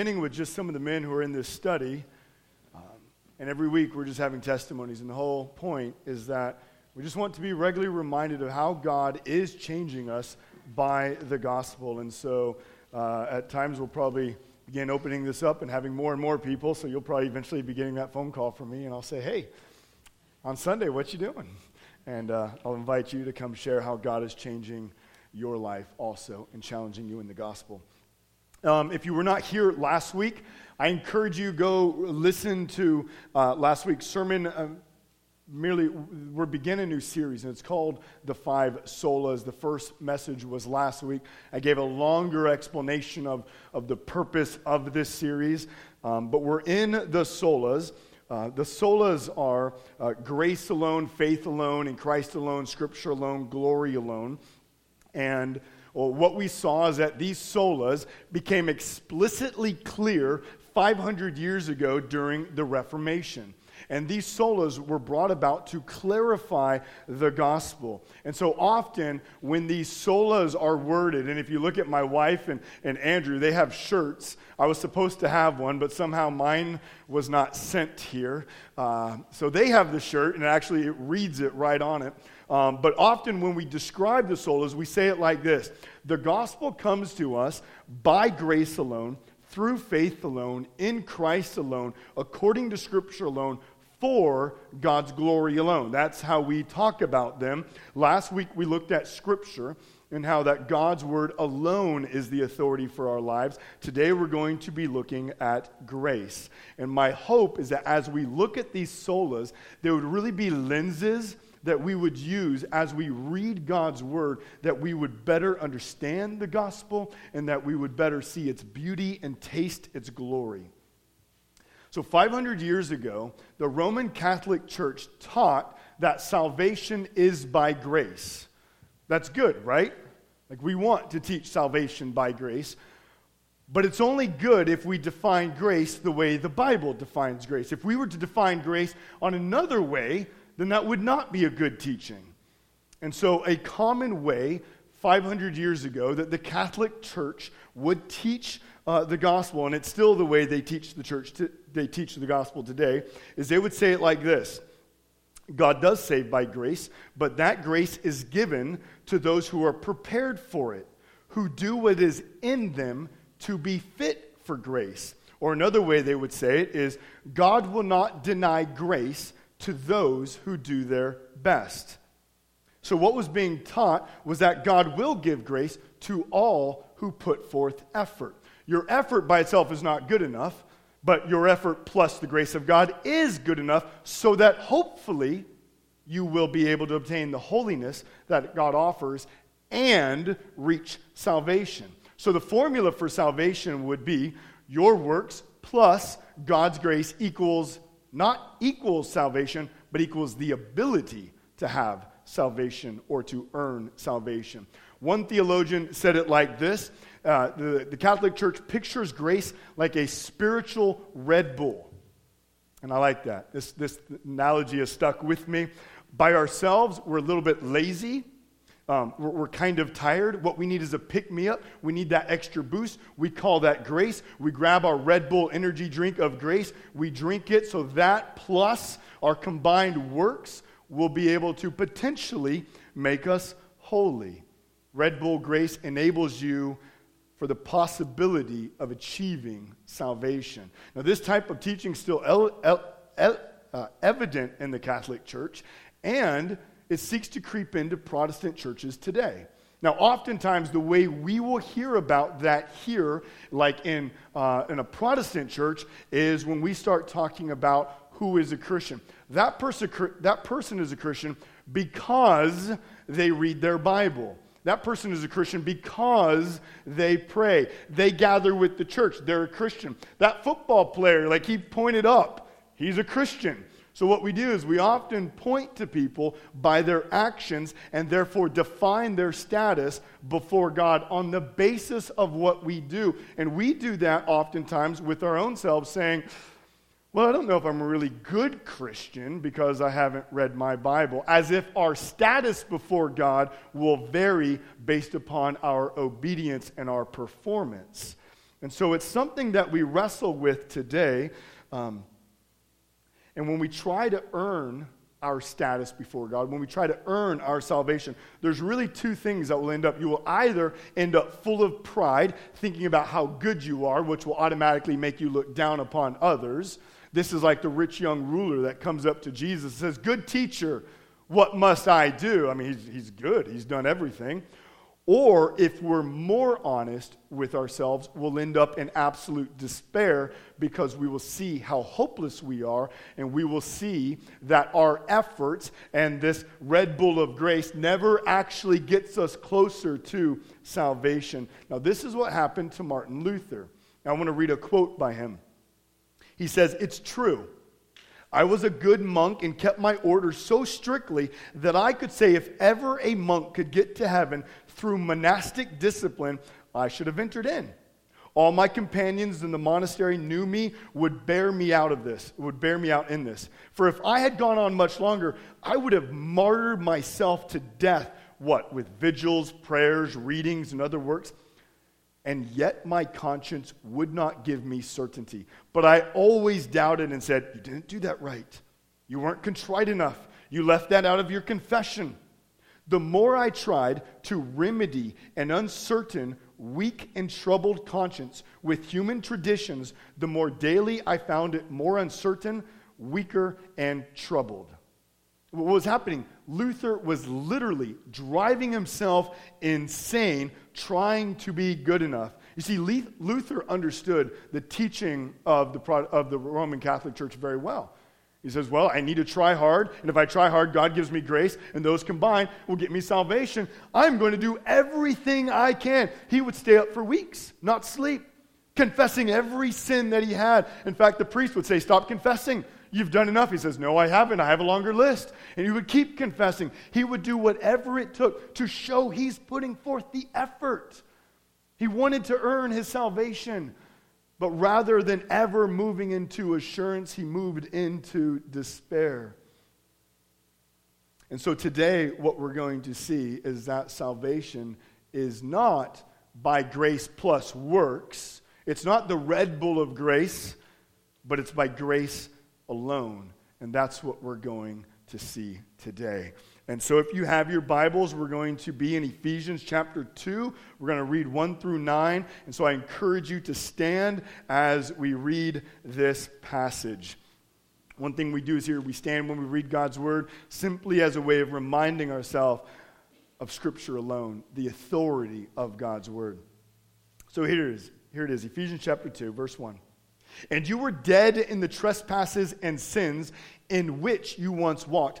beginning with just some of the men who are in this study. Um, and every week we're just having testimonies. And the whole point is that we just want to be regularly reminded of how God is changing us by the gospel. And so uh, at times we'll probably begin opening this up and having more and more people. So you'll probably eventually be getting that phone call from me. And I'll say, hey, on Sunday, what you doing? And uh, I'll invite you to come share how God is changing your life also and challenging you in the gospel. Um, if you were not here last week, I encourage you go listen to uh, last week's sermon. Uh, merely, we're beginning a new series, and it's called The Five Solas. The first message was last week. I gave a longer explanation of, of the purpose of this series, um, but we're in the solas. Uh, the solas are uh, grace alone, faith alone, in Christ alone, scripture alone, glory alone. And well, what we saw is that these solas became explicitly clear 500 years ago during the Reformation. And these solas were brought about to clarify the gospel. And so often, when these solas are worded, and if you look at my wife and, and Andrew, they have shirts. I was supposed to have one, but somehow mine was not sent here. Uh, so they have the shirt, and actually it reads it right on it. Um, but often when we describe the solas, we say it like this The gospel comes to us by grace alone, through faith alone, in Christ alone, according to Scripture alone, for God's glory alone. That's how we talk about them. Last week we looked at Scripture and how that God's word alone is the authority for our lives. Today we're going to be looking at grace. And my hope is that as we look at these solas, there would really be lenses that we would use as we read God's word, that we would better understand the gospel and that we would better see its beauty and taste its glory. So, 500 years ago, the Roman Catholic Church taught that salvation is by grace. That's good, right? Like, we want to teach salvation by grace. But it's only good if we define grace the way the Bible defines grace. If we were to define grace on another way, then that would not be a good teaching. And so, a common way 500 years ago that the Catholic Church would teach uh, the gospel, and it's still the way they teach the church, to, they teach the gospel today, is they would say it like this God does save by grace, but that grace is given to those who are prepared for it, who do what is in them to be fit for grace. Or another way they would say it is God will not deny grace to those who do their best. So, what was being taught was that God will give grace to all who put forth effort. Your effort by itself is not good enough, but your effort plus the grace of God is good enough so that hopefully you will be able to obtain the holiness that God offers and reach salvation. So, the formula for salvation would be your works plus God's grace equals not equals salvation, but equals the ability to have salvation or to earn salvation. One theologian said it like this uh, the, the Catholic Church pictures grace like a spiritual Red Bull. And I like that. This, this analogy has stuck with me. By ourselves, we're a little bit lazy. Um, we're, we're, kind of tired. What we need is a pick me up. We need that extra boost. We call that grace. We grab our Red Bull energy drink of grace. We drink it so that plus our combined works will be able to potentially make us holy. Red Bull grace enables you for the possibility of achieving salvation. Now, this type of teaching is still el- el- el- uh, evident in the Catholic Church, and it seeks to creep into Protestant churches today. Now, oftentimes, the way we will hear about that here, like in, uh, in a Protestant church, is when we start talking about who is a Christian. That person, that person is a Christian because they read their Bible. That person is a Christian because they pray. They gather with the church. They're a Christian. That football player, like he pointed up, he's a Christian. So, what we do is we often point to people by their actions and therefore define their status before God on the basis of what we do. And we do that oftentimes with our own selves, saying, well, I don't know if I'm a really good Christian because I haven't read my Bible, as if our status before God will vary based upon our obedience and our performance. And so it's something that we wrestle with today. Um, and when we try to earn our status before God, when we try to earn our salvation, there's really two things that will end up. You will either end up full of pride, thinking about how good you are, which will automatically make you look down upon others. This is like the rich young ruler that comes up to Jesus and says, Good teacher, what must I do? I mean, he's, he's good, he's done everything. Or if we're more honest with ourselves, we'll end up in absolute despair because we will see how hopeless we are and we will see that our efforts and this Red Bull of grace never actually gets us closer to salvation. Now, this is what happened to Martin Luther. Now, I want to read a quote by him. He says, It's true. I was a good monk and kept my orders so strictly that I could say if ever a monk could get to heaven through monastic discipline, I should have entered in. All my companions in the monastery knew me, would bear me out of this, would bear me out in this. For if I had gone on much longer, I would have martyred myself to death. What? With vigils, prayers, readings, and other works. And yet my conscience would not give me certainty. But I always doubted and said, You didn't do that right. You weren't contrite enough. You left that out of your confession. The more I tried to remedy an uncertain, weak, and troubled conscience with human traditions, the more daily I found it more uncertain, weaker, and troubled. What was happening? Luther was literally driving himself insane trying to be good enough. You see, Luther understood the teaching of the, of the Roman Catholic Church very well. He says, Well, I need to try hard, and if I try hard, God gives me grace, and those combined will get me salvation. I'm going to do everything I can. He would stay up for weeks, not sleep, confessing every sin that he had. In fact, the priest would say, Stop confessing. You've done enough. He says, No, I haven't. I have a longer list. And he would keep confessing. He would do whatever it took to show he's putting forth the effort. He wanted to earn his salvation. But rather than ever moving into assurance, he moved into despair. And so today, what we're going to see is that salvation is not by grace plus works. It's not the Red Bull of grace, but it's by grace alone. And that's what we're going to see today. And so, if you have your Bibles, we're going to be in Ephesians chapter 2. We're going to read 1 through 9. And so, I encourage you to stand as we read this passage. One thing we do is here we stand when we read God's word simply as a way of reminding ourselves of Scripture alone, the authority of God's word. So, here it is. Here it is Ephesians chapter 2, verse 1. And you were dead in the trespasses and sins in which you once walked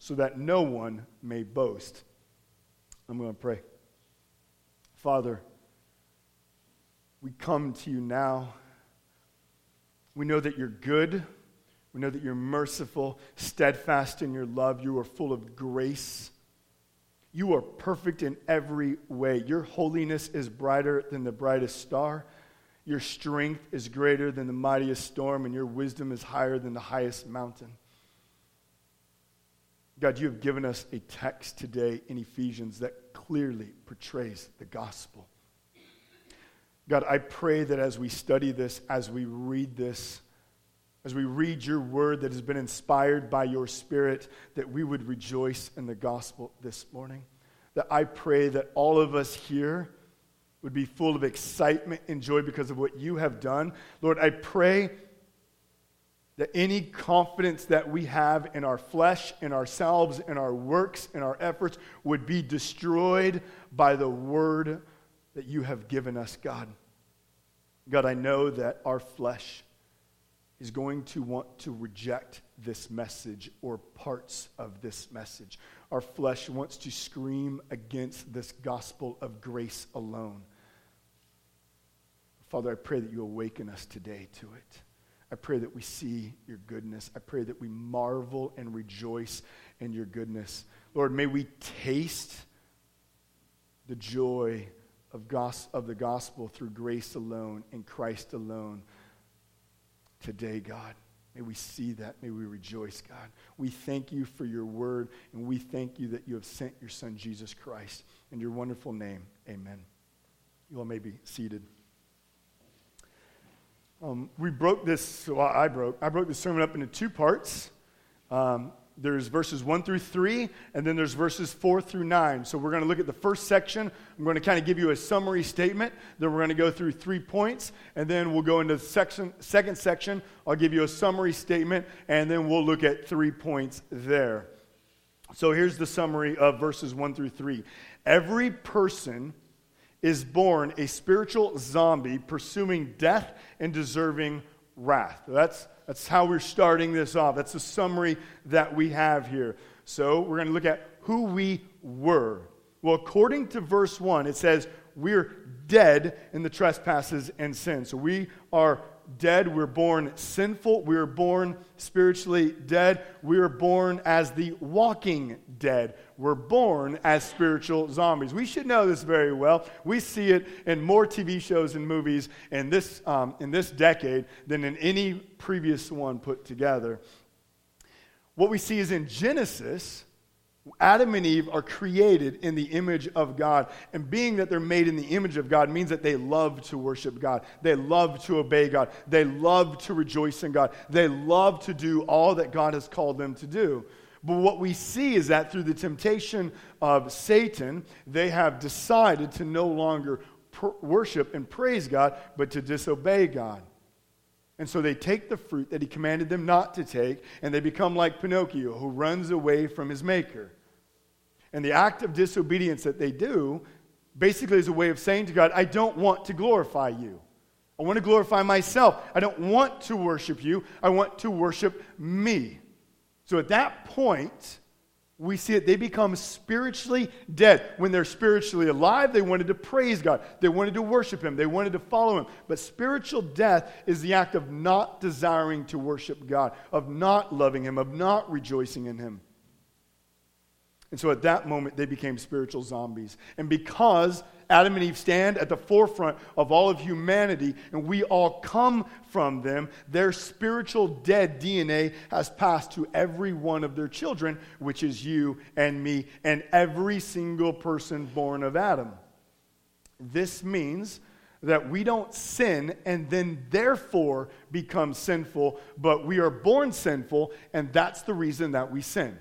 so that no one may boast. I'm going to pray. Father, we come to you now. We know that you're good. We know that you're merciful, steadfast in your love. You are full of grace. You are perfect in every way. Your holiness is brighter than the brightest star. Your strength is greater than the mightiest storm, and your wisdom is higher than the highest mountain. God, you have given us a text today in Ephesians that clearly portrays the gospel. God, I pray that as we study this, as we read this, as we read your word that has been inspired by your spirit, that we would rejoice in the gospel this morning. That I pray that all of us here would be full of excitement and joy because of what you have done. Lord, I pray that any confidence that we have in our flesh, in ourselves, in our works, in our efforts would be destroyed by the word that you have given us, God. God, I know that our flesh is going to want to reject this message or parts of this message. Our flesh wants to scream against this gospel of grace alone. Father, I pray that you awaken us today to it. I pray that we see your goodness. I pray that we marvel and rejoice in your goodness. Lord, may we taste the joy of, gos- of the gospel through grace alone in Christ alone today, God. May we see that. May we rejoice, God. We thank you for your word, and we thank you that you have sent your son, Jesus Christ. In your wonderful name, amen. You all may be seated. Um, we broke this, well, I broke, I broke this sermon up into two parts. Um, there's verses 1 through 3, and then there's verses 4 through 9. So we're going to look at the first section. I'm going to kind of give you a summary statement. Then we're going to go through three points, and then we'll go into the section, second section. I'll give you a summary statement, and then we'll look at three points there. So here's the summary of verses 1 through 3. Every person is born a spiritual zombie pursuing death and deserving wrath. That's that's how we're starting this off. That's the summary that we have here. So we're going to look at who we were. Well, according to verse 1, it says, We're dead in the trespasses and sins. So we are dead. We're born sinful. We are born spiritually dead. We are born as the walking dead. We're born as spiritual zombies. We should know this very well. We see it in more TV shows and movies in this, um, in this decade than in any previous one put together. What we see is in Genesis Adam and Eve are created in the image of God. And being that they're made in the image of God means that they love to worship God. They love to obey God. They love to rejoice in God. They love to do all that God has called them to do. But what we see is that through the temptation of Satan, they have decided to no longer worship and praise God, but to disobey God. And so they take the fruit that he commanded them not to take, and they become like Pinocchio, who runs away from his maker. And the act of disobedience that they do basically is a way of saying to God, I don't want to glorify you. I want to glorify myself. I don't want to worship you. I want to worship me. So at that point, we see it, they become spiritually dead. When they're spiritually alive, they wanted to praise God. They wanted to worship Him. They wanted to follow Him. But spiritual death is the act of not desiring to worship God, of not loving Him, of not rejoicing in Him. And so at that moment, they became spiritual zombies. And because Adam and Eve stand at the forefront of all of humanity and we all come from them, their spiritual dead DNA has passed to every one of their children, which is you and me and every single person born of Adam. This means that we don't sin and then therefore become sinful, but we are born sinful, and that's the reason that we sin.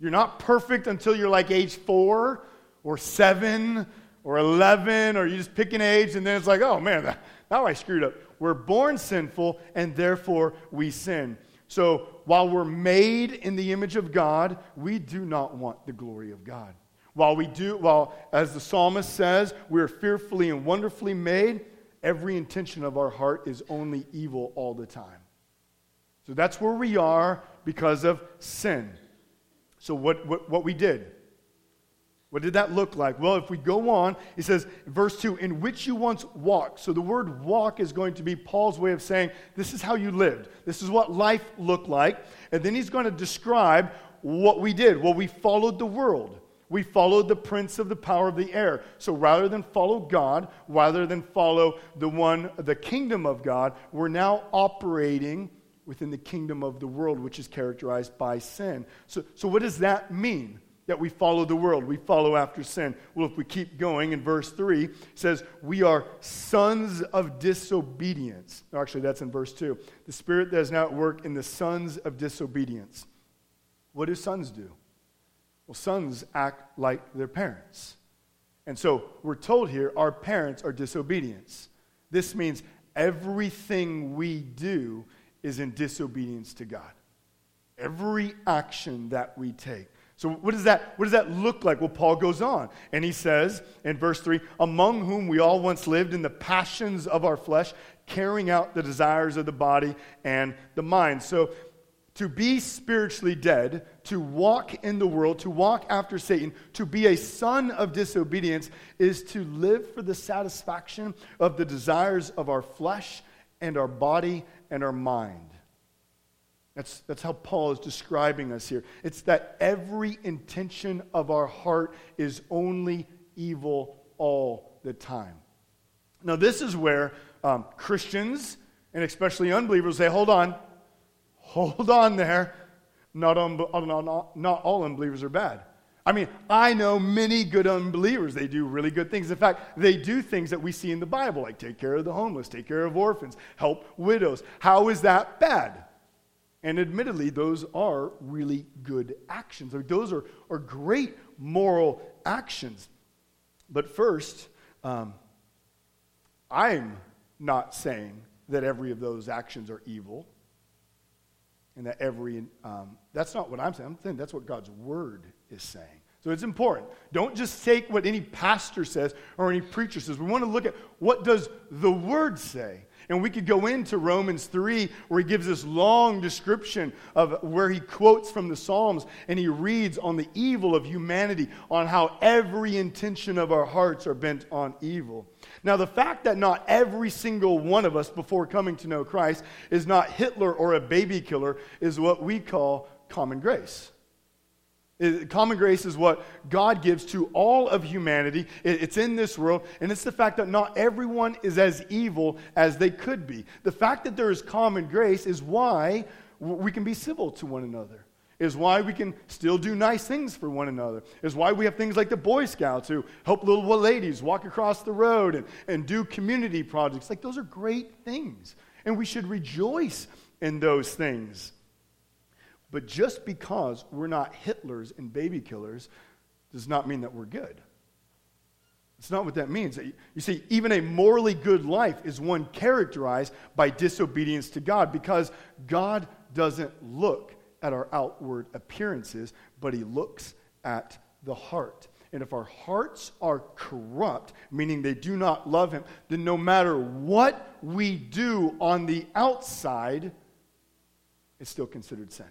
You're not perfect until you're like age four or seven or 11, or you just pick an age and then it's like, oh man, now I screwed up. We're born sinful and therefore we sin. So while we're made in the image of God, we do not want the glory of God. While we do, while, as the psalmist says, we're fearfully and wonderfully made, every intention of our heart is only evil all the time. So that's where we are because of sin. So, what, what, what we did, what did that look like? Well, if we go on, he says, verse 2, in which you once walked. So the word walk is going to be Paul's way of saying, this is how you lived. This is what life looked like. And then he's going to describe what we did. Well, we followed the world. We followed the prince of the power of the air. So rather than follow God, rather than follow the one, the kingdom of God, we're now operating within the kingdom of the world, which is characterized by sin. So, so what does that mean? That we follow the world, we follow after sin. Well, if we keep going in verse 3, it says, We are sons of disobedience. Actually, that's in verse 2. The Spirit does not work in the sons of disobedience. What do sons do? Well, sons act like their parents. And so we're told here our parents are disobedience. This means everything we do is in disobedience to God. Every action that we take. So what does that what does that look like? Well, Paul goes on and he says in verse 3, among whom we all once lived in the passions of our flesh, carrying out the desires of the body and the mind. So to be spiritually dead, to walk in the world, to walk after Satan, to be a son of disobedience is to live for the satisfaction of the desires of our flesh and our body and our mind. That's, that's how Paul is describing us here. It's that every intention of our heart is only evil all the time. Now, this is where um, Christians and especially unbelievers say, hold on, hold on there. Not, un- not, not all unbelievers are bad. I mean, I know many good unbelievers. They do really good things. In fact, they do things that we see in the Bible, like take care of the homeless, take care of orphans, help widows. How is that bad? And admittedly, those are really good actions. Those are, are great moral actions. But first, um, I'm not saying that every of those actions are evil and that every, um, that's not what I'm saying. I'm saying that's what God's word is saying. So it's important. Don't just take what any pastor says or any preacher says. We want to look at what does the word say. And we could go into Romans 3, where he gives this long description of where he quotes from the Psalms and he reads on the evil of humanity, on how every intention of our hearts are bent on evil. Now, the fact that not every single one of us before coming to know Christ is not Hitler or a baby killer is what we call common grace. Common grace is what God gives to all of humanity. It's in this world, and it's the fact that not everyone is as evil as they could be. The fact that there is common grace is why we can be civil to one another, is why we can still do nice things for one another, is why we have things like the Boy Scouts who help little ladies walk across the road and, and do community projects. Like, those are great things, and we should rejoice in those things. But just because we're not Hitlers and baby killers does not mean that we're good. It's not what that means. You see, even a morally good life is one characterized by disobedience to God because God doesn't look at our outward appearances, but He looks at the heart. And if our hearts are corrupt, meaning they do not love Him, then no matter what we do on the outside, it's still considered sin.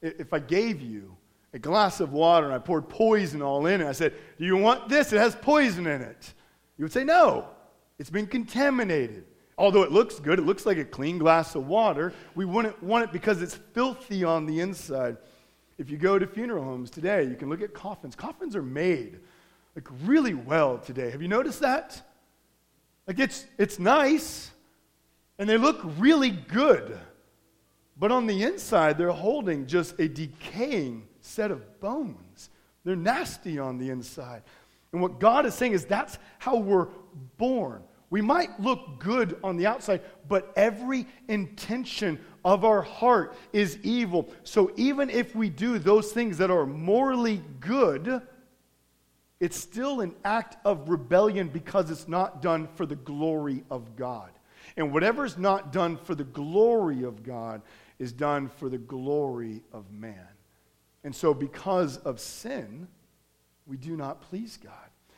If I gave you a glass of water and I poured poison all in it, I said, Do you want this? It has poison in it. You would say, No, it's been contaminated. Although it looks good, it looks like a clean glass of water, we wouldn't want it because it's filthy on the inside. If you go to funeral homes today, you can look at coffins. Coffins are made like really well today. Have you noticed that? Like it's it's nice and they look really good. But on the inside, they're holding just a decaying set of bones. They're nasty on the inside. And what God is saying is that's how we're born. We might look good on the outside, but every intention of our heart is evil. So even if we do those things that are morally good, it's still an act of rebellion because it's not done for the glory of God. And whatever's not done for the glory of God is done for the glory of man. And so, because of sin, we do not please God.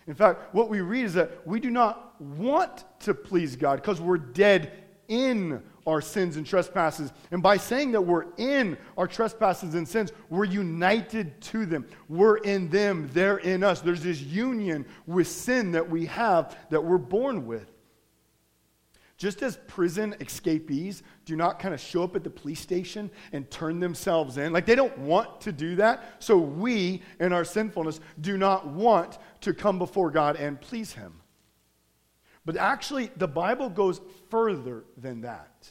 In fact, what we read is that we do not want to please God because we're dead in our sins and trespasses. And by saying that we're in our trespasses and sins, we're united to them. We're in them, they're in us. There's this union with sin that we have that we're born with. Just as prison escapees do not kind of show up at the police station and turn themselves in, like they don't want to do that, so we, in our sinfulness, do not want to come before God and please Him. But actually, the Bible goes further than that.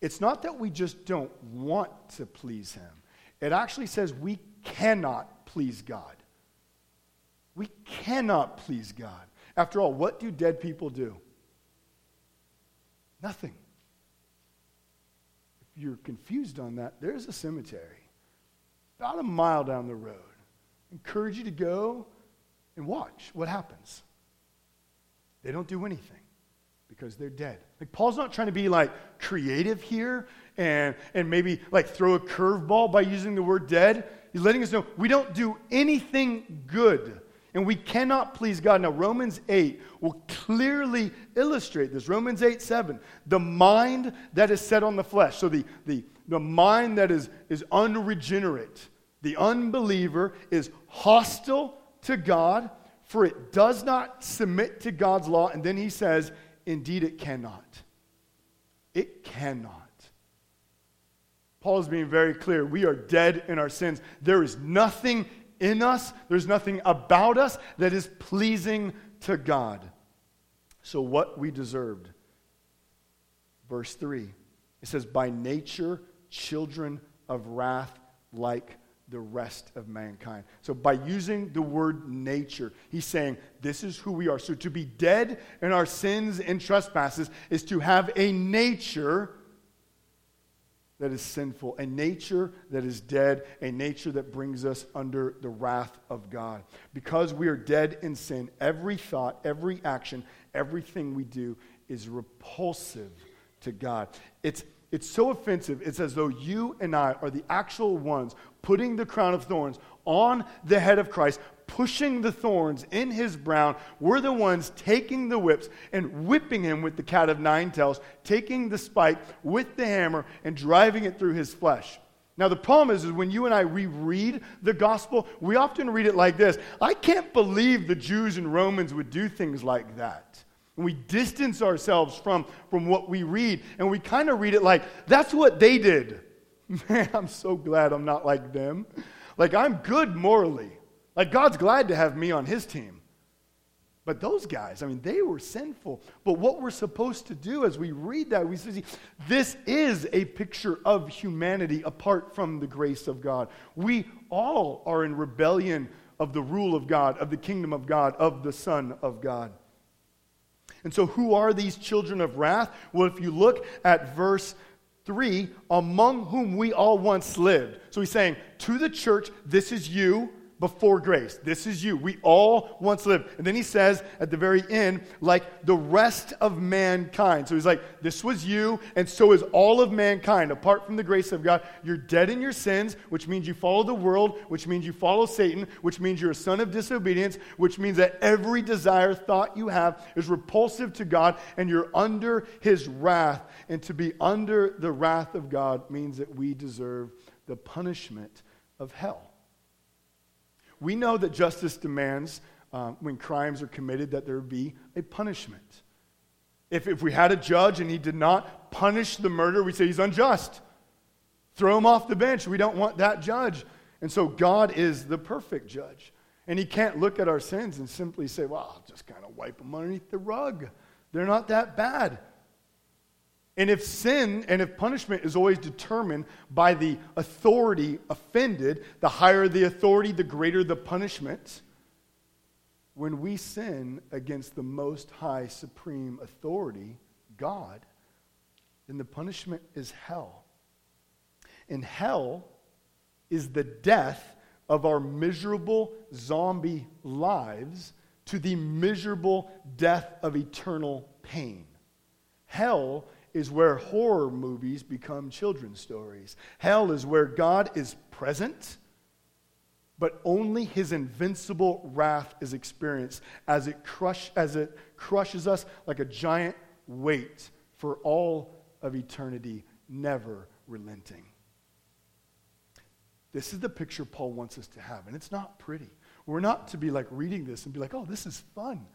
It's not that we just don't want to please Him, it actually says we cannot please God. We cannot please God. After all, what do dead people do? Nothing. If you're confused on that, there's a cemetery about a mile down the road. I encourage you to go And watch what happens. They don't do anything because they're dead. Like Paul's not trying to be like creative here and, and maybe like throw a curveball by using the word dead. He's letting us know we don't do anything good and we cannot please God. Now, Romans 8 will clearly illustrate this. Romans 8 7. The mind that is set on the flesh. So, the, the, the mind that is, is unregenerate, the unbeliever is hostile to God, for it does not submit to God's law. And then he says, Indeed, it cannot. It cannot. Paul is being very clear. We are dead in our sins. There is nothing in us, there's nothing about us that is pleasing to God. So, what we deserved. Verse 3 it says, By nature, children of wrath like the rest of mankind. So, by using the word nature, he's saying this is who we are. So, to be dead in our sins and trespasses is to have a nature that is sinful, a nature that is dead, a nature that brings us under the wrath of God. Because we are dead in sin, every thought, every action, everything we do is repulsive to God. It's, it's so offensive, it's as though you and I are the actual ones putting the crown of thorns on the head of Christ, pushing the thorns in his brow. We're the ones taking the whips and whipping him with the cat of nine tails, taking the spike with the hammer and driving it through his flesh. Now, the problem is, is when you and I reread the gospel, we often read it like this I can't believe the Jews and Romans would do things like that. And we distance ourselves from, from what we read, and we kind of read it like, that's what they did. Man, I'm so glad I'm not like them. Like, I'm good morally. Like, God's glad to have me on his team. But those guys, I mean, they were sinful. But what we're supposed to do as we read that, we see this is a picture of humanity apart from the grace of God. We all are in rebellion of the rule of God, of the kingdom of God, of the Son of God. And so, who are these children of wrath? Well, if you look at verse 3, among whom we all once lived. So he's saying, to the church, this is you before grace. This is you. We all once lived. And then he says at the very end, like the rest of mankind. So he's like, this was you, and so is all of mankind. Apart from the grace of God, you're dead in your sins, which means you follow the world, which means you follow Satan, which means you're a son of disobedience, which means that every desire, thought you have is repulsive to God, and you're under his wrath. And to be under the wrath of God means that we deserve the punishment of hell. We know that justice demands, um, when crimes are committed, that there be a punishment. If, if we had a judge and he did not punish the murder, we say he's unjust. Throw him off the bench. We don't want that judge. And so God is the perfect judge. And he can't look at our sins and simply say, well, I'll just kind of wipe them underneath the rug. They're not that bad. And if sin and if punishment is always determined by the authority offended, the higher the authority, the greater the punishment. When we sin against the most high supreme authority, God, then the punishment is hell. And hell is the death of our miserable zombie lives to the miserable death of eternal pain. Hell is where horror movies become children's stories. Hell is where God is present, but only his invincible wrath is experienced as it, crush, as it crushes us like a giant weight for all of eternity, never relenting. This is the picture Paul wants us to have, and it's not pretty. We're not to be like reading this and be like, oh, this is fun.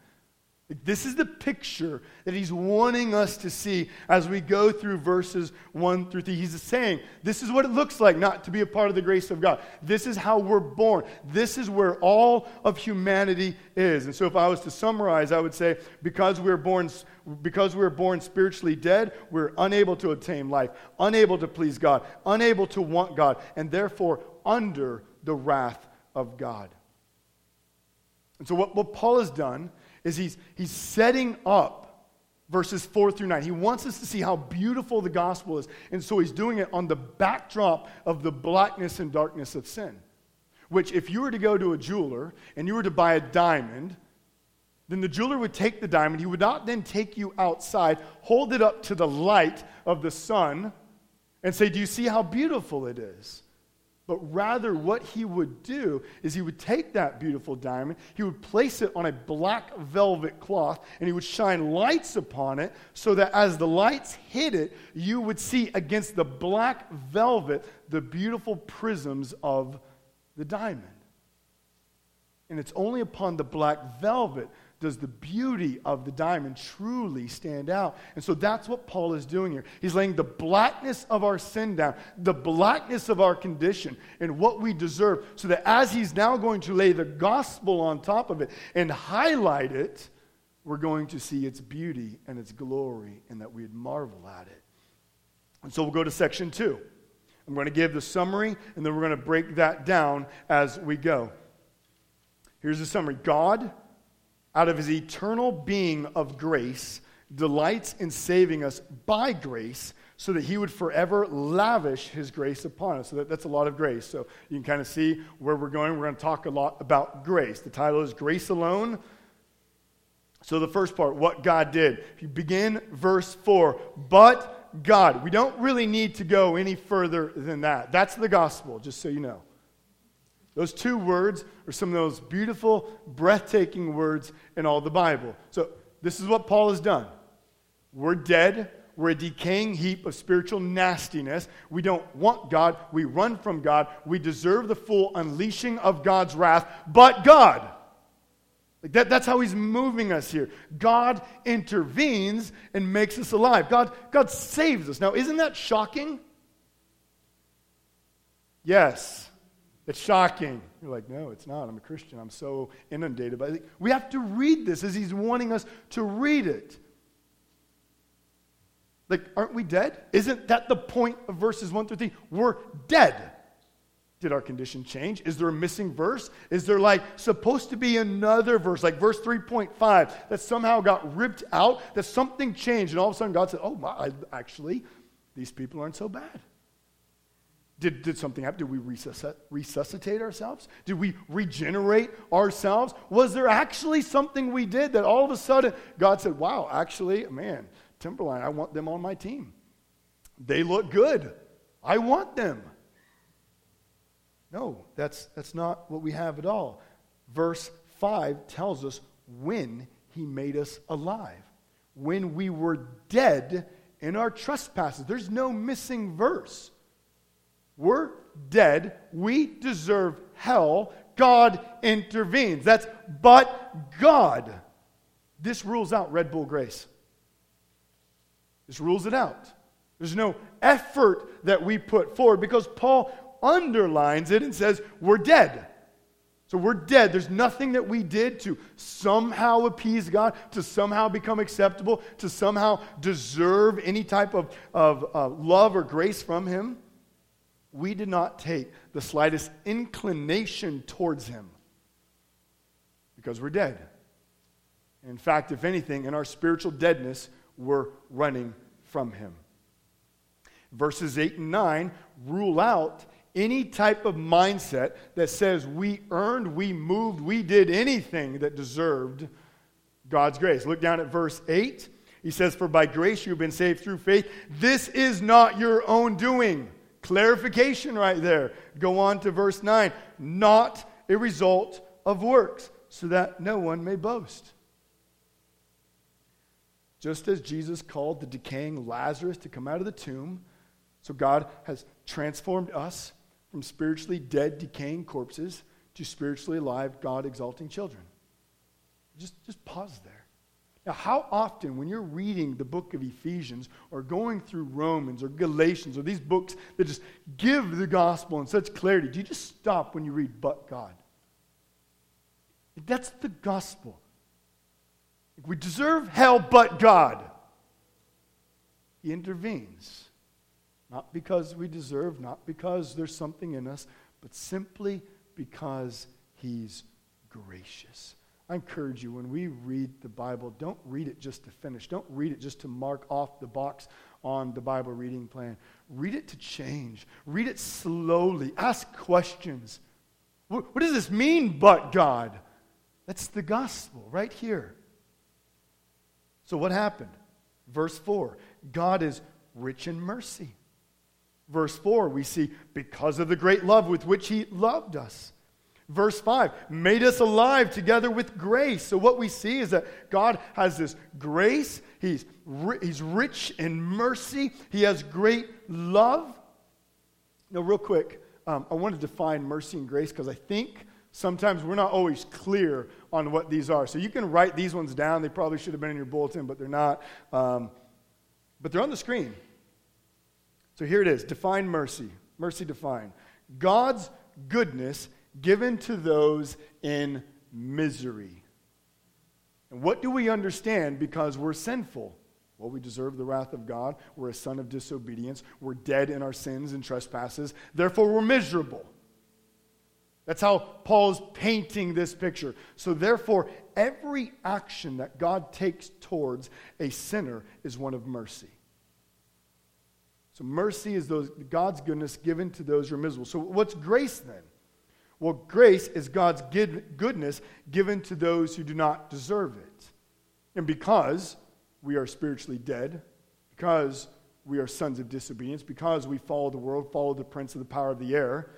This is the picture that he's wanting us to see as we go through verses 1 through 3. He's saying, This is what it looks like not to be a part of the grace of God. This is how we're born. This is where all of humanity is. And so, if I was to summarize, I would say, Because we're born, because we're born spiritually dead, we're unable to obtain life, unable to please God, unable to want God, and therefore under the wrath of God. And so, what, what Paul has done is he's, he's setting up verses 4 through 9. He wants us to see how beautiful the gospel is. And so he's doing it on the backdrop of the blackness and darkness of sin. which, if you were to go to a jeweler and you were to buy a diamond, then the jeweler would take the diamond. He would not then take you outside, hold it up to the light of the sun, and say, Do you see how beautiful it is? But rather, what he would do is he would take that beautiful diamond, he would place it on a black velvet cloth, and he would shine lights upon it so that as the lights hit it, you would see against the black velvet the beautiful prisms of the diamond. And it's only upon the black velvet does the beauty of the diamond truly stand out. And so that's what Paul is doing here. He's laying the blackness of our sin down, the blackness of our condition, and what we deserve, so that as he's now going to lay the gospel on top of it and highlight it, we're going to see its beauty and its glory, and that we'd marvel at it. And so we'll go to section two. I'm going to give the summary, and then we're going to break that down as we go. Here's the summary God out of his eternal being of grace, delights in saving us by grace so that he would forever lavish his grace upon us. So that, that's a lot of grace. So you can kind of see where we're going. We're going to talk a lot about grace. The title is Grace Alone. So the first part, what God did. If you begin verse 4, but God. We don't really need to go any further than that. That's the gospel, just so you know. Those two words are some of those beautiful, breathtaking words in all the Bible. So, this is what Paul has done. We're dead. We're a decaying heap of spiritual nastiness. We don't want God. We run from God. We deserve the full unleashing of God's wrath, but God. Like that, that's how he's moving us here. God intervenes and makes us alive. God, God saves us. Now, isn't that shocking? Yes. It's shocking. You're like, no, it's not. I'm a Christian. I'm so inundated by it. We have to read this as he's wanting us to read it. Like, aren't we dead? Isn't that the point of verses 1 through 3? We're dead. Did our condition change? Is there a missing verse? Is there like supposed to be another verse, like verse 3.5, that somehow got ripped out, that something changed, and all of a sudden God said, Oh, my, actually, these people aren't so bad. Did, did something happen? Did we resuscitate ourselves? Did we regenerate ourselves? Was there actually something we did that all of a sudden God said, wow, actually, man, Timberline, I want them on my team. They look good. I want them. No, that's, that's not what we have at all. Verse 5 tells us when he made us alive. When we were dead in our trespasses. There's no missing verse. We're dead. We deserve hell. God intervenes. That's but God. This rules out Red Bull grace. This rules it out. There's no effort that we put forward because Paul underlines it and says, We're dead. So we're dead. There's nothing that we did to somehow appease God, to somehow become acceptable, to somehow deserve any type of, of uh, love or grace from Him we did not take the slightest inclination towards him because we're dead. In fact, if anything, in our spiritual deadness, we're running from him. Verses 8 and 9 rule out any type of mindset that says we earned, we moved, we did anything that deserved God's grace. Look down at verse 8. He says, For by grace you've been saved through faith. This is not your own doing. Clarification right there. Go on to verse 9. Not a result of works, so that no one may boast. Just as Jesus called the decaying Lazarus to come out of the tomb, so God has transformed us from spiritually dead, decaying corpses to spiritually alive, God exalting children. Just, just pause there. Now, how often, when you're reading the book of Ephesians or going through Romans or Galatians or these books that just give the gospel in such clarity, do you just stop when you read, but God? That's the gospel. We deserve hell, but God. He intervenes. Not because we deserve, not because there's something in us, but simply because He's gracious. I encourage you, when we read the Bible, don't read it just to finish. Don't read it just to mark off the box on the Bible reading plan. Read it to change. Read it slowly. Ask questions. What, what does this mean, but God? That's the gospel right here. So, what happened? Verse 4 God is rich in mercy. Verse 4, we see, because of the great love with which he loved us. Verse 5, made us alive together with grace. So, what we see is that God has this grace. He's, ri- he's rich in mercy. He has great love. Now, real quick, um, I want to define mercy and grace because I think sometimes we're not always clear on what these are. So, you can write these ones down. They probably should have been in your bulletin, but they're not. Um, but they're on the screen. So, here it is define mercy. Mercy defined. God's goodness given to those in misery. And what do we understand because we're sinful? Well, we deserve the wrath of God. We're a son of disobedience. We're dead in our sins and trespasses. Therefore, we're miserable. That's how Paul's painting this picture. So, therefore, every action that God takes towards a sinner is one of mercy. So, mercy is those, God's goodness given to those who are miserable. So, what's grace then? Well, grace is God's goodness given to those who do not deserve it. And because we are spiritually dead, because we are sons of disobedience, because we follow the world, follow the prince of the power of the air,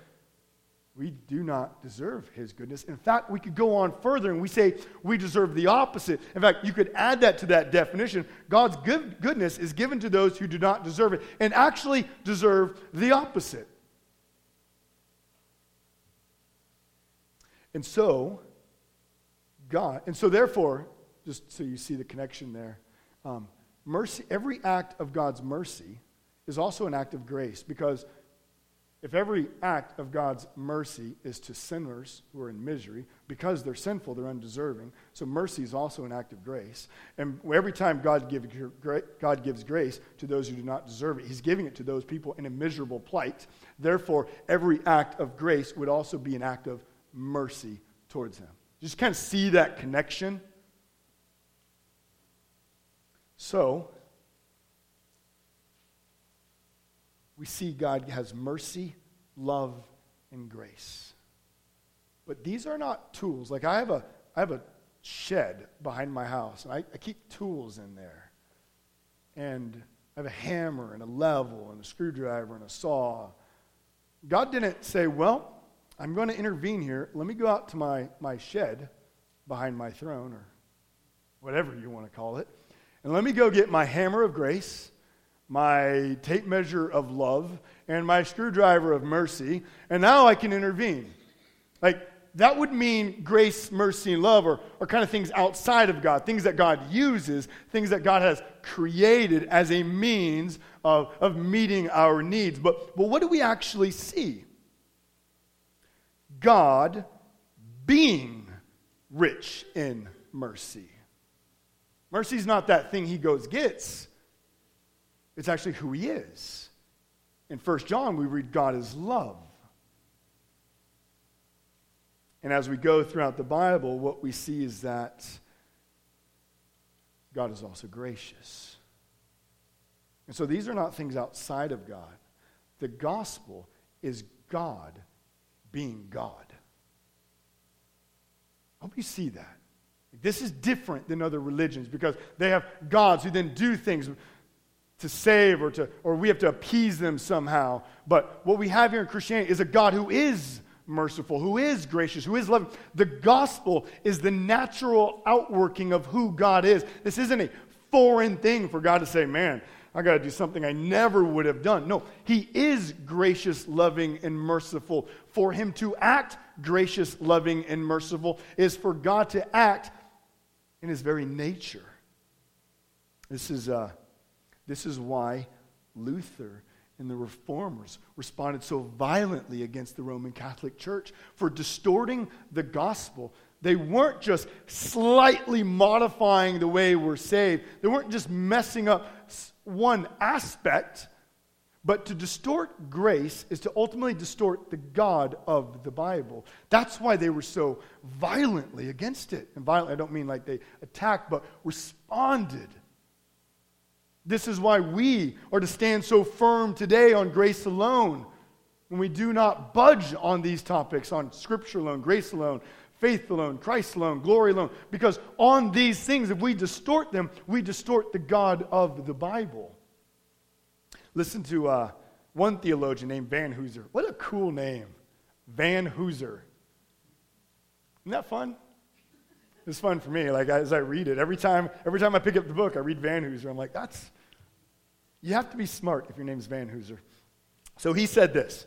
we do not deserve his goodness. In fact, we could go on further and we say we deserve the opposite. In fact, you could add that to that definition. God's good, goodness is given to those who do not deserve it and actually deserve the opposite. And so, God, and so therefore, just so you see the connection there, um, mercy, every act of God's mercy is also an act of grace because if every act of God's mercy is to sinners who are in misery, because they're sinful, they're undeserving. So mercy is also an act of grace. And every time God, give, God gives grace to those who do not deserve it, He's giving it to those people in a miserable plight. Therefore, every act of grace would also be an act of mercy towards him. Just kind of see that connection. So, we see God has mercy, love, and grace. But these are not tools. Like I have a, I have a shed behind my house, and I, I keep tools in there. And I have a hammer and a level and a screwdriver and a saw. God didn't say, well, I'm going to intervene here. Let me go out to my, my shed behind my throne, or whatever you want to call it, and let me go get my hammer of grace, my tape measure of love, and my screwdriver of mercy, and now I can intervene. Like, that would mean grace, mercy, and love are, are kind of things outside of God, things that God uses, things that God has created as a means of, of meeting our needs. But, but what do we actually see? God being rich in mercy. Mercy is not that thing he goes gets. It's actually who he is. In 1 John, we read God is love. And as we go throughout the Bible, what we see is that God is also gracious. And so these are not things outside of God. The gospel is God being God. I hope you see that. This is different than other religions because they have gods who then do things to save or, to, or we have to appease them somehow. But what we have here in Christianity is a God who is merciful, who is gracious, who is loving. The gospel is the natural outworking of who God is. This isn't a foreign thing for God to say, man, I got to do something I never would have done. No, He is gracious, loving, and merciful. For Him to act gracious, loving, and merciful is for God to act in His very nature. This is, uh, this is why Luther and the reformers responded so violently against the Roman Catholic Church for distorting the gospel they weren't just slightly modifying the way we're saved. They weren't just messing up one aspect, but to distort grace is to ultimately distort the God of the Bible. That's why they were so violently against it. And violently, I don't mean like they attacked, but responded. This is why we are to stand so firm today on grace alone. when we do not budge on these topics, on Scripture alone, grace alone, faith alone, Christ alone, glory alone, because on these things, if we distort them, we distort the God of the Bible. Listen to uh, one theologian named Vanhoozer. What a cool name, Vanhoozer. Isn't that fun? It's fun for me. Like as I read it, every time, every time I pick up the book, I read Vanhoozer. I'm like, that's. You have to be smart if your name's Vanhoozer. So he said this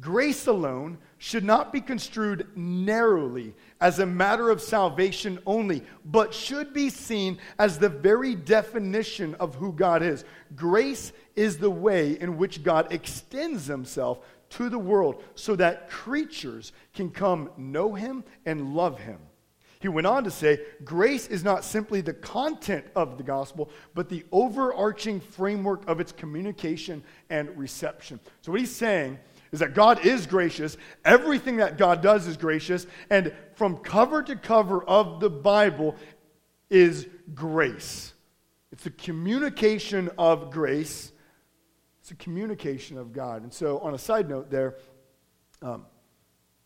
Grace alone should not be construed narrowly as a matter of salvation only, but should be seen as the very definition of who God is. Grace is the way in which God extends himself to the world so that creatures can come know him and love him. He went on to say, grace is not simply the content of the gospel, but the overarching framework of its communication and reception. So, what he's saying is that God is gracious. Everything that God does is gracious. And from cover to cover of the Bible is grace. It's a communication of grace, it's a communication of God. And so, on a side note, there, um,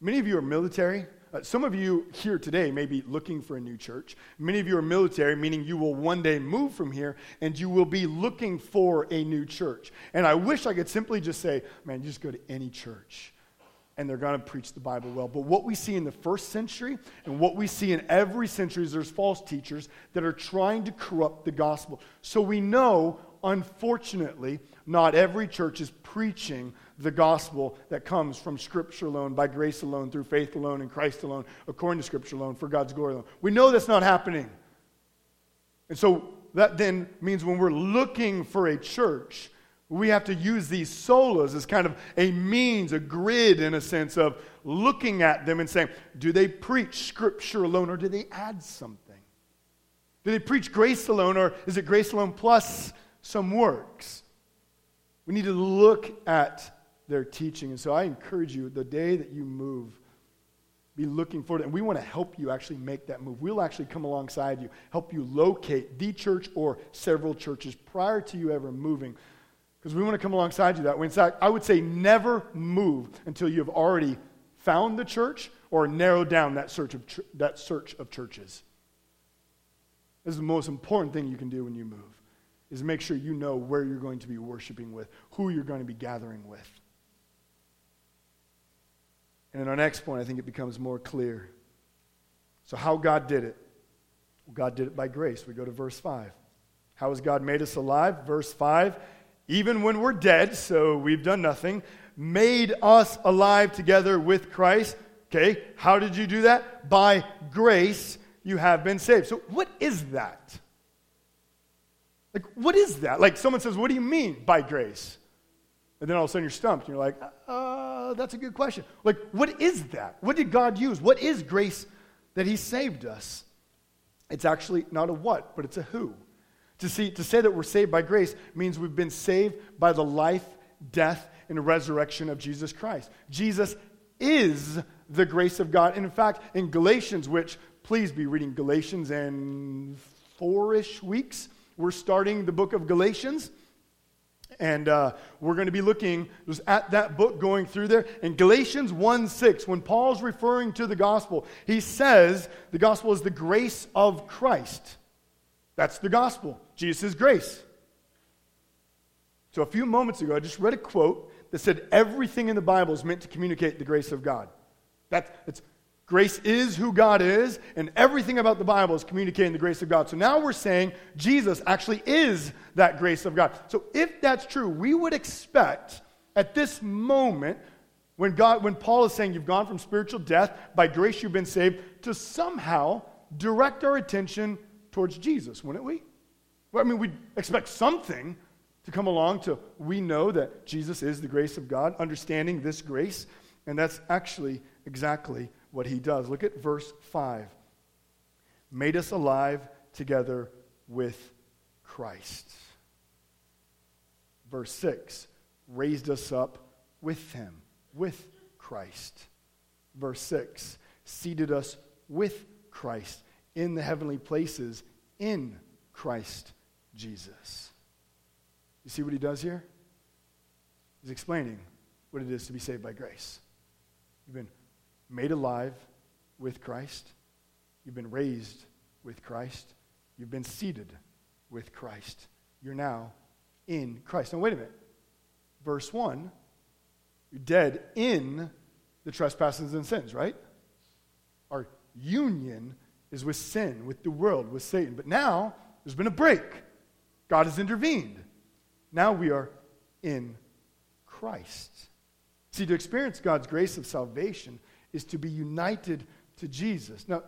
many of you are military. Uh, some of you here today may be looking for a new church. Many of you are military, meaning you will one day move from here and you will be looking for a new church. And I wish I could simply just say, man, you just go to any church and they're going to preach the Bible well. But what we see in the first century and what we see in every century is there's false teachers that are trying to corrupt the gospel. So we know, unfortunately, not every church is preaching the gospel that comes from Scripture alone, by grace alone, through faith alone, in Christ alone, according to Scripture alone, for God's glory alone. We know that's not happening. And so that then means when we're looking for a church, we have to use these solas as kind of a means, a grid in a sense of looking at them and saying, do they preach Scripture alone or do they add something? Do they preach grace alone or is it grace alone plus some works? We need to look at their teaching. And so I encourage you, the day that you move, be looking for it. And we want to help you actually make that move. We'll actually come alongside you, help you locate the church or several churches prior to you ever moving. Because we want to come alongside you that way. In fact, I would say never move until you have already found the church or narrowed down that search of, ch- that search of churches. This is the most important thing you can do when you move, is make sure you know where you're going to be worshiping with, who you're going to be gathering with. And in our next point, I think it becomes more clear. So, how God did it? Well, God did it by grace. We go to verse 5. How has God made us alive? Verse 5 Even when we're dead, so we've done nothing, made us alive together with Christ. Okay, how did you do that? By grace you have been saved. So, what is that? Like, what is that? Like, someone says, What do you mean by grace? And then all of a sudden you're stumped. And you're like, uh, that's a good question. Like, what is that? What did God use? What is grace that He saved us? It's actually not a what, but it's a who. To, see, to say that we're saved by grace means we've been saved by the life, death, and resurrection of Jesus Christ. Jesus is the grace of God. And in fact, in Galatians, which please be reading Galatians in four ish weeks, we're starting the book of Galatians. And uh, we're going to be looking at that book going through there. In Galatians 1 6, when Paul's referring to the gospel, he says the gospel is the grace of Christ. That's the gospel. Jesus' grace. So a few moments ago, I just read a quote that said everything in the Bible is meant to communicate the grace of God. That, it's Grace is who God is, and everything about the Bible is communicating the grace of God. So now we're saying Jesus actually is that grace of God. So if that's true, we would expect at this moment, when God, when Paul is saying you've gone from spiritual death, by grace you've been saved, to somehow direct our attention towards Jesus, wouldn't we? Well, I mean, we'd expect something to come along to we know that Jesus is the grace of God, understanding this grace, and that's actually exactly what he does. Look at verse 5. Made us alive together with Christ. Verse 6. Raised us up with him, with Christ. Verse 6. Seated us with Christ in the heavenly places in Christ Jesus. You see what he does here? He's explaining what it is to be saved by grace. You've been made alive with Christ, you've been raised with Christ, you've been seated with Christ. You're now in Christ. Now, wait a minute. Verse 1 you're dead in the trespasses and sins, right? Our union is with sin, with the world, with Satan. But now there's been a break. God has intervened. Now we are in Christ. See, to experience God's grace of salvation is to be united to Jesus. Now,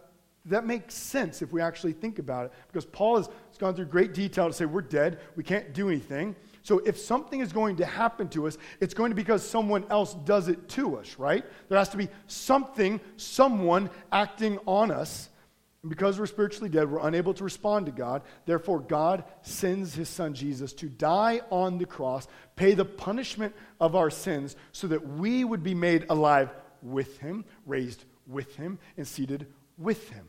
that makes sense if we actually think about it, because Paul has gone through great detail to say we're dead, we can't do anything. So if something is going to happen to us, it's going to be because someone else does it to us, right? There has to be something, someone acting on us. And because we're spiritually dead, we're unable to respond to God. Therefore, God sends his son Jesus to die on the cross, pay the punishment of our sins, so that we would be made alive with him, raised with him, and seated with him.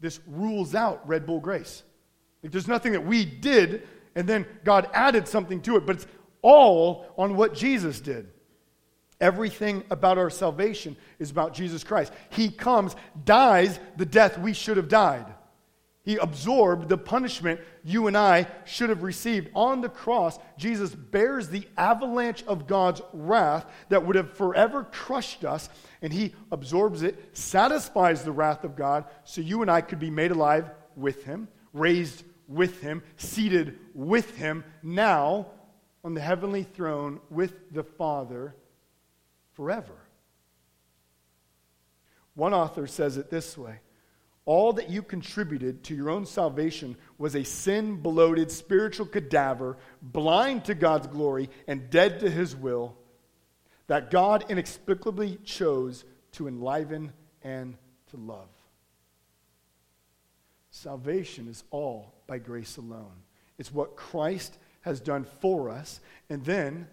This rules out Red Bull grace. Like, there's nothing that we did and then God added something to it, but it's all on what Jesus did. Everything about our salvation is about Jesus Christ. He comes, dies the death we should have died. He absorbed the punishment you and I should have received. On the cross, Jesus bears the avalanche of God's wrath that would have forever crushed us, and He absorbs it, satisfies the wrath of God, so you and I could be made alive with Him, raised with him, seated with him, now on the heavenly throne with the Father forever. One author says it this way All that you contributed to your own salvation was a sin bloated spiritual cadaver, blind to God's glory and dead to his will, that God inexplicably chose to enliven and to love. Salvation is all by grace alone. It's what Christ has done for us. And then,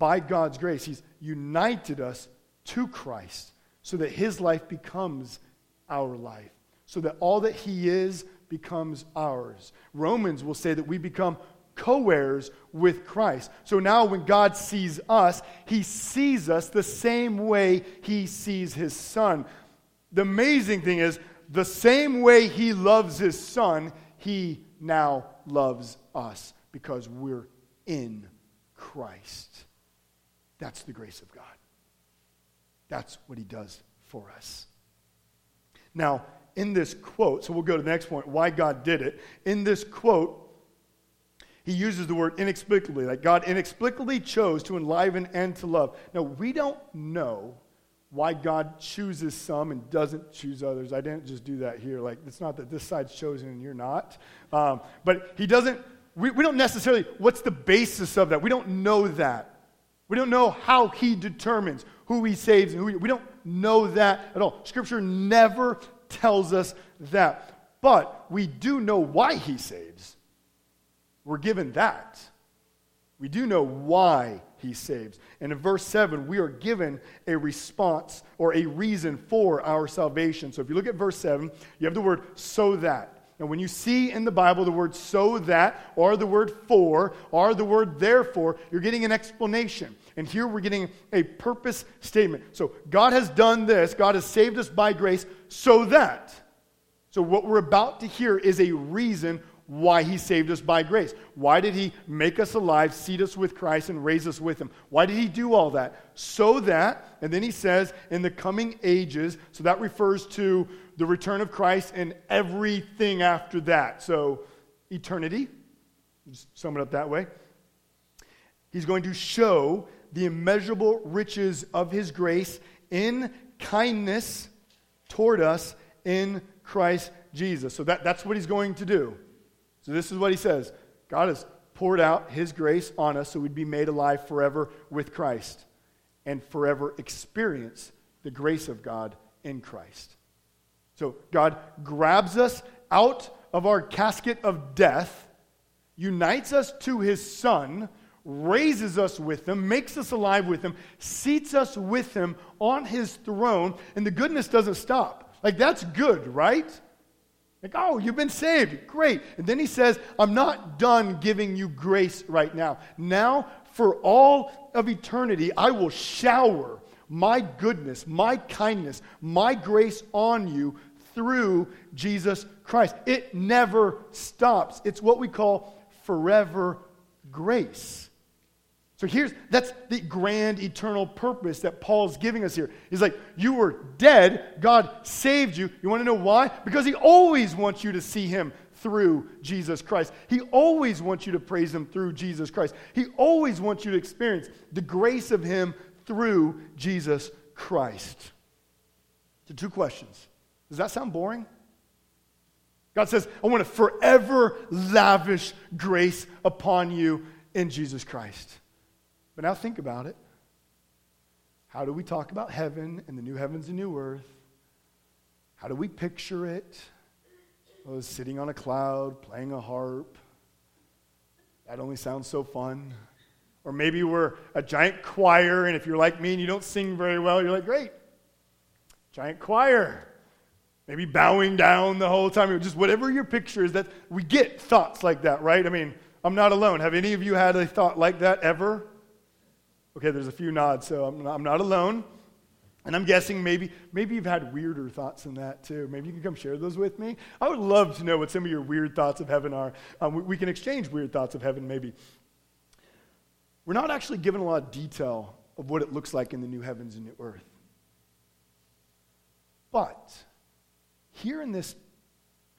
by God's grace, He's united us to Christ so that His life becomes our life, so that all that He is becomes ours. Romans will say that we become co heirs with Christ. So now, when God sees us, He sees us the same way He sees His Son. The amazing thing is, the same way He loves His Son, He now loves us because we're in Christ. That's the grace of God. That's what he does for us. Now, in this quote, so we'll go to the next point why God did it. In this quote, he uses the word inexplicably, like God inexplicably chose to enliven and to love. Now, we don't know why God chooses some and doesn't choose others. I didn't just do that here. Like, it's not that this side's chosen and you're not. Um, but He doesn't, we, we don't necessarily, what's the basis of that? We don't know that. We don't know how He determines who He saves and who He, we don't know that at all. Scripture never tells us that. But we do know why He saves. We're given that. We do know why he saves. And in verse 7, we are given a response or a reason for our salvation. So if you look at verse 7, you have the word so that. Now, when you see in the Bible the word so that, or the word for, or the word therefore, you're getting an explanation. And here we're getting a purpose statement. So God has done this, God has saved us by grace, so that. So what we're about to hear is a reason why he saved us by grace. Why did he make us alive, seat us with Christ, and raise us with him? Why did he do all that? So that, and then he says, in the coming ages, so that refers to the return of Christ and everything after that. So, eternity, just sum it up that way. He's going to show the immeasurable riches of his grace in kindness toward us in Christ Jesus. So that, that's what he's going to do. So, this is what he says God has poured out his grace on us so we'd be made alive forever with Christ and forever experience the grace of God in Christ. So, God grabs us out of our casket of death, unites us to his Son, raises us with him, makes us alive with him, seats us with him on his throne, and the goodness doesn't stop. Like, that's good, right? Like, oh, you've been saved. Great. And then he says, I'm not done giving you grace right now. Now, for all of eternity, I will shower my goodness, my kindness, my grace on you through Jesus Christ. It never stops. It's what we call forever grace. So here's that's the grand eternal purpose that Paul's giving us here. He's like, you were dead, God saved you. You want to know why? Because he always wants you to see him through Jesus Christ. He always wants you to praise him through Jesus Christ. He always wants you to experience the grace of him through Jesus Christ. So two questions. Does that sound boring? God says, I want to forever lavish grace upon you in Jesus Christ. But now think about it. How do we talk about heaven and the new heavens and new earth? How do we picture it? Oh, sitting on a cloud, playing a harp. That only sounds so fun. Or maybe we're a giant choir, and if you're like me and you don't sing very well, you're like, great, giant choir. Maybe bowing down the whole time, just whatever your picture is, that we get thoughts like that, right? I mean, I'm not alone. Have any of you had a thought like that ever? Okay, there's a few nods, so I'm not, I'm not alone. And I'm guessing maybe, maybe you've had weirder thoughts than that too. Maybe you can come share those with me. I would love to know what some of your weird thoughts of heaven are. Um, we, we can exchange weird thoughts of heaven maybe. We're not actually given a lot of detail of what it looks like in the new heavens and new earth. But here in this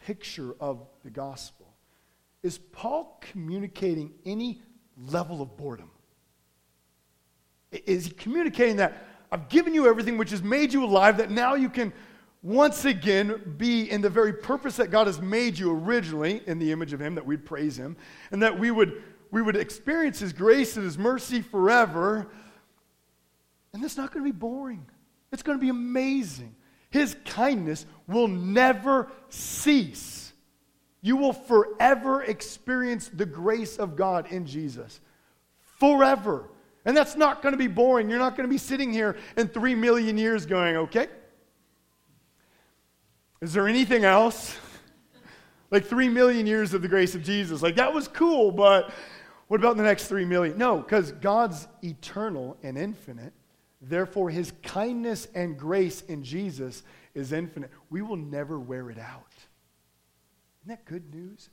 picture of the gospel, is Paul communicating any level of boredom? Is he communicating that I've given you everything which has made you alive, that now you can once again be in the very purpose that God has made you originally in the image of Him, that we'd praise Him, and that we would, we would experience His grace and His mercy forever. And that's not going to be boring, it's going to be amazing. His kindness will never cease. You will forever experience the grace of God in Jesus. Forever. And that's not going to be boring. You're not going to be sitting here in three million years going, okay, is there anything else? like three million years of the grace of Jesus. Like that was cool, but what about the next three million? No, because God's eternal and infinite. Therefore, his kindness and grace in Jesus is infinite. We will never wear it out. Isn't that good news?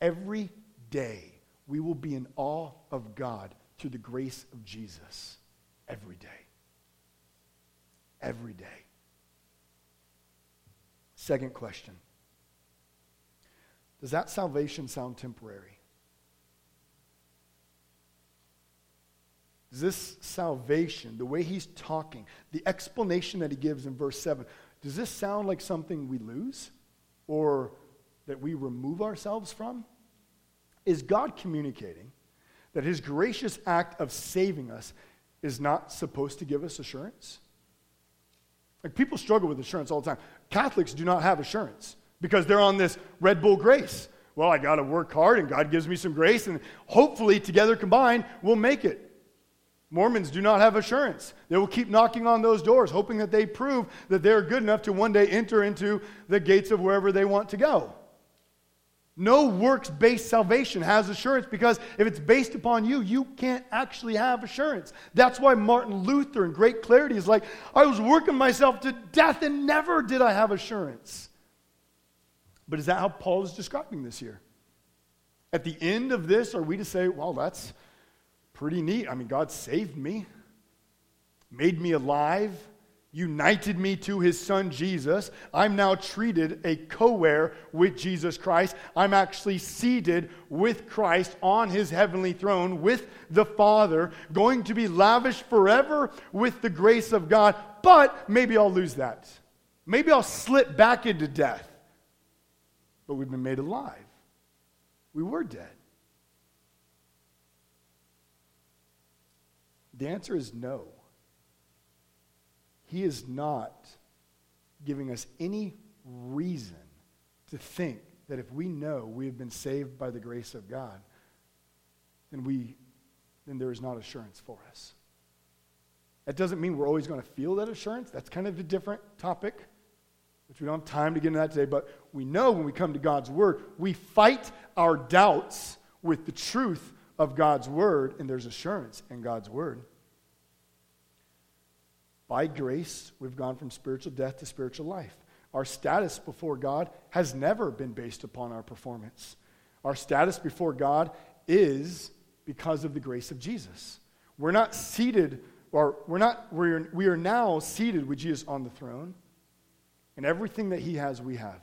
Every day, we will be in awe of God through the grace of Jesus every day. Every day. Second question Does that salvation sound temporary? Does this salvation, the way he's talking, the explanation that he gives in verse 7, does this sound like something we lose or that we remove ourselves from? Is God communicating that his gracious act of saving us is not supposed to give us assurance? Like people struggle with assurance all the time. Catholics do not have assurance because they're on this Red Bull grace. Well, I got to work hard and God gives me some grace, and hopefully, together combined, we'll make it. Mormons do not have assurance. They will keep knocking on those doors, hoping that they prove that they're good enough to one day enter into the gates of wherever they want to go. No works based salvation has assurance because if it's based upon you, you can't actually have assurance. That's why Martin Luther, in great clarity, is like, I was working myself to death and never did I have assurance. But is that how Paul is describing this here? At the end of this, are we to say, well, that's pretty neat? I mean, God saved me, made me alive united me to his son Jesus. I'm now treated a co heir with Jesus Christ. I'm actually seated with Christ on his heavenly throne with the Father, going to be lavished forever with the grace of God. But maybe I'll lose that. Maybe I'll slip back into death. But we've been made alive. We were dead. The answer is no. He is not giving us any reason to think that if we know we have been saved by the grace of God, then, we, then there is not assurance for us. That doesn't mean we're always going to feel that assurance. That's kind of a different topic, which we don't have time to get into that today. But we know when we come to God's Word, we fight our doubts with the truth of God's word, and there's assurance in God's word. By grace, we've gone from spiritual death to spiritual life. Our status before God has never been based upon our performance. Our status before God is because of the grace of Jesus. We're not seated, or we're not, we're, we are now seated with Jesus on the throne, and everything that He has, we have.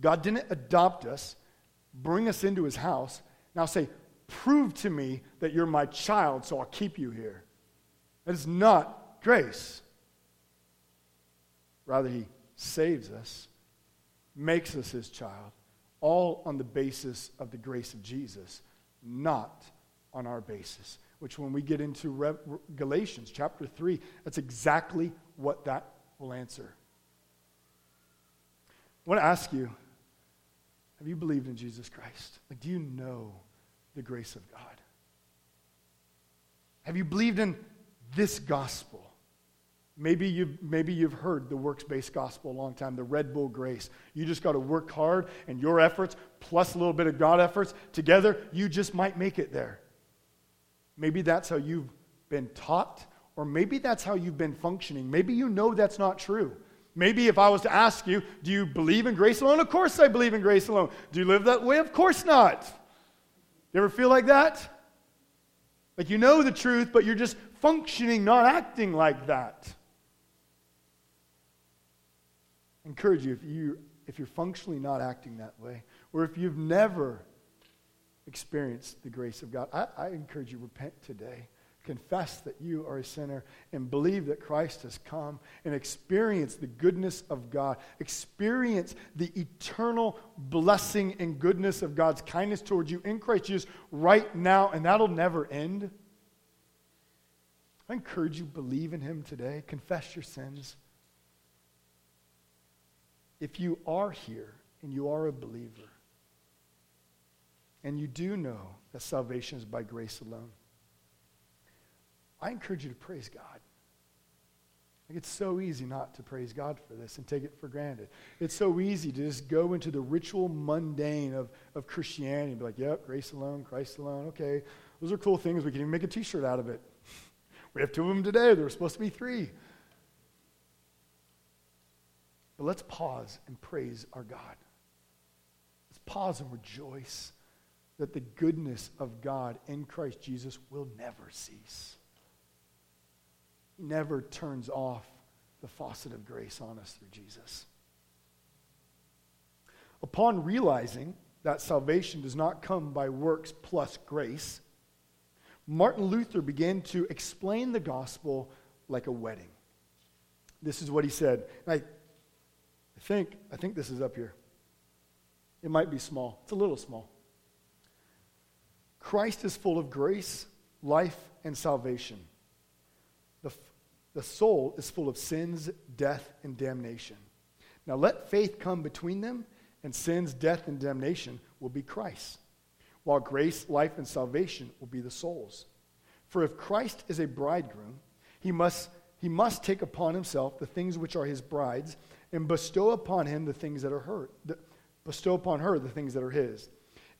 God didn't adopt us, bring us into His house, now say, Prove to me that you're my child, so I'll keep you here. That is not grace. Rather, He saves us, makes us His child, all on the basis of the grace of Jesus, not on our basis. Which, when we get into Re- Galatians chapter 3, that's exactly what that will answer. I want to ask you have you believed in Jesus Christ? Like, do you know the grace of God? Have you believed in this gospel? Maybe you've, maybe you've heard the works based gospel a long time, the Red Bull grace. You just got to work hard, and your efforts plus a little bit of God efforts together, you just might make it there. Maybe that's how you've been taught, or maybe that's how you've been functioning. Maybe you know that's not true. Maybe if I was to ask you, do you believe in grace alone? Of course I believe in grace alone. Do you live that way? Of course not. You ever feel like that? Like you know the truth, but you're just functioning, not acting like that. I encourage you if you if you're functionally not acting that way, or if you've never experienced the grace of God, I, I encourage you repent today. Confess that you are a sinner and believe that Christ has come and experience the goodness of God. Experience the eternal blessing and goodness of God's kindness towards you in Christ Jesus right now, and that'll never end. I encourage you, believe in Him today. Confess your sins. If you are here and you are a believer, and you do know that salvation is by grace alone, I encourage you to praise God. Like it's so easy not to praise God for this and take it for granted. It's so easy to just go into the ritual mundane of, of Christianity and be like, yep, grace alone, Christ alone. Okay, those are cool things. We can even make a t shirt out of it. We have two of them today. There were supposed to be three. But let's pause and praise our God. Let's pause and rejoice that the goodness of God in Christ Jesus will never cease. He never turns off the faucet of grace on us through Jesus. Upon realizing that salvation does not come by works plus grace, Martin Luther began to explain the gospel like a wedding. This is what he said. I, I think, I think this is up here. It might be small. It's a little small. Christ is full of grace, life, and salvation. The, the soul is full of sins, death, and damnation. Now let faith come between them, and sins, death, and damnation will be Christ while grace, life, and salvation will be the soul's. For if Christ is a bridegroom, he must, he must take upon himself the things which are his bride's and bestow upon him the things that are her, the, bestow upon her the things that are his.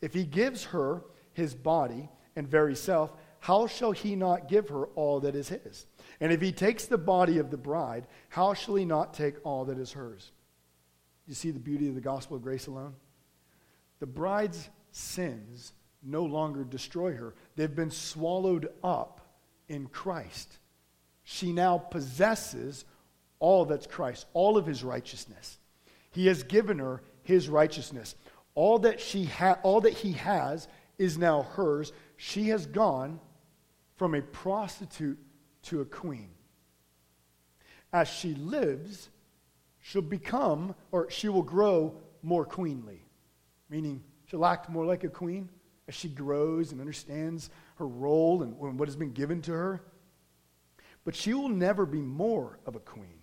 If he gives her his body and very self, how shall he not give her all that is his? And if he takes the body of the bride, how shall he not take all that is hers? You see the beauty of the gospel of grace alone? The bride's sins no longer destroy her. They've been swallowed up in Christ. She now possesses all that's Christ, all of his righteousness. He has given her his righteousness. All that she ha- all that he has is now hers. She has gone from a prostitute to a queen. As she lives, she'll become or she will grow more queenly, meaning she'll act more like a queen as she grows and understands her role and what has been given to her. But she will never be more of a queen.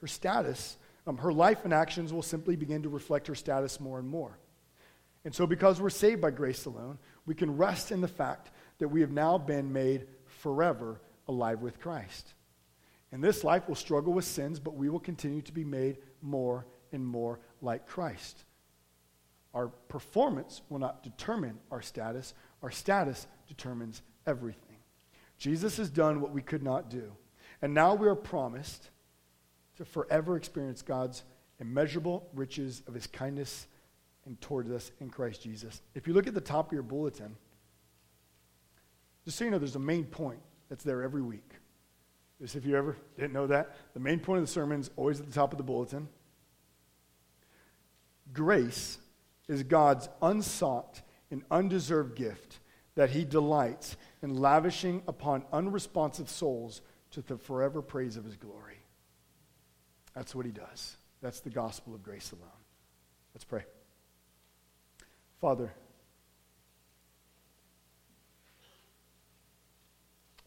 Her status, um, her life and actions will simply begin to reflect her status more and more. And so, because we're saved by grace alone, we can rest in the fact that we have now been made forever alive with Christ. In this life, we'll struggle with sins, but we will continue to be made more and more like Christ. Our performance will not determine our status. Our status determines everything. Jesus has done what we could not do. And now we are promised to forever experience God's immeasurable riches of his kindness and towards us in Christ Jesus. If you look at the top of your bulletin, just so you know, there's a main point that's there every week. Just if you ever didn't know that, the main point of the sermon is always at the top of the bulletin. Grace is God's unsought and undeserved gift that he delights in lavishing upon unresponsive souls to the forever praise of his glory. That's what he does. That's the gospel of grace alone. Let's pray. Father,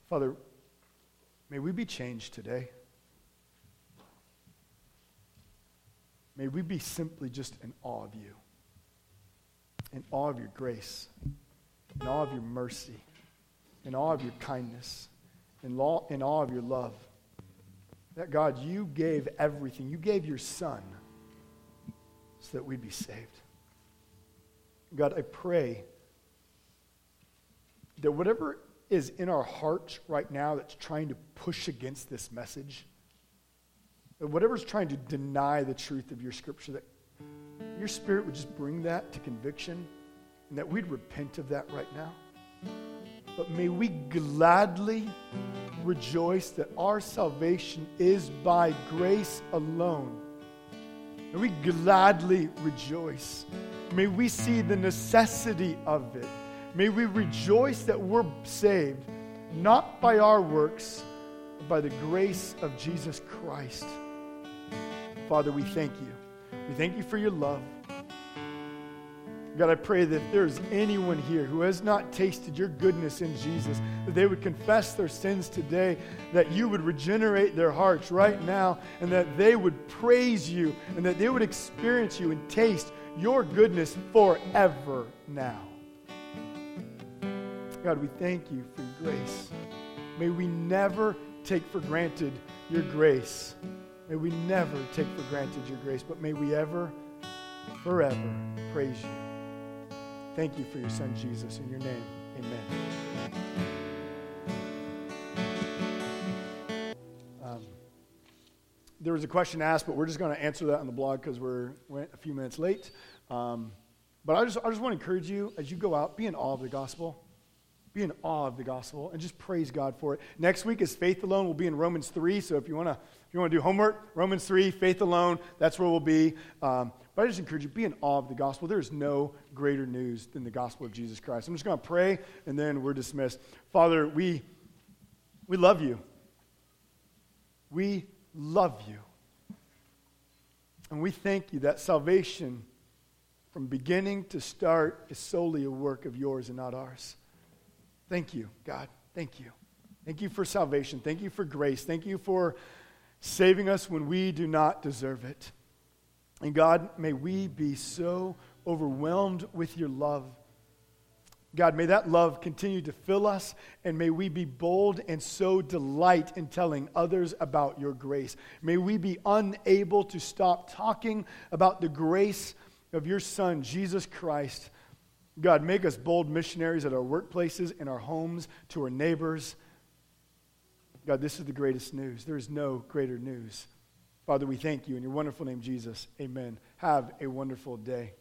Father, may we be changed today. May we be simply just in awe of you, in all of your grace, in all of your mercy, in all of your kindness, in awe, in awe of your love. That God, you gave everything. You gave your son so that we'd be saved. God, I pray that whatever is in our hearts right now that's trying to push against this message, whatever's trying to deny the truth of your scripture, that your spirit would just bring that to conviction and that we'd repent of that right now. But may we gladly rejoice that our salvation is by grace alone. May we gladly rejoice. May we see the necessity of it. May we rejoice that we're saved, not by our works, but by the grace of Jesus Christ. Father, we thank you. We thank you for your love. God, I pray that if there's anyone here who has not tasted your goodness in Jesus, that they would confess their sins today, that you would regenerate their hearts right now, and that they would praise you, and that they would experience you and taste your goodness forever now. God, we thank you for your grace. May we never take for granted your grace. May we never take for granted your grace, but may we ever, forever praise you. Thank you for your son, Jesus. In your name, amen. Um, there was a question asked, but we're just going to answer that on the blog because we're, we're a few minutes late. Um, but I just, I just want to encourage you as you go out, be in awe of the gospel. Be in awe of the gospel and just praise God for it. Next week is faith alone. We'll be in Romans 3. So if you want to if you want to do homework, Romans 3, faith alone, that's where we'll be. Um, but I just encourage you, be in awe of the gospel. There is no greater news than the gospel of Jesus Christ. I'm just going to pray, and then we're dismissed. Father, we, we love you. We love you. And we thank you that salvation from beginning to start is solely a work of yours and not ours. Thank you, God. Thank you. Thank you for salvation. Thank you for grace. Thank you for saving us when we do not deserve it. And God, may we be so overwhelmed with your love. God, may that love continue to fill us, and may we be bold and so delight in telling others about your grace. May we be unable to stop talking about the grace of your Son, Jesus Christ. God, make us bold missionaries at our workplaces, in our homes, to our neighbors. God, this is the greatest news. There is no greater news. Father, we thank you in your wonderful name, Jesus. Amen. Have a wonderful day.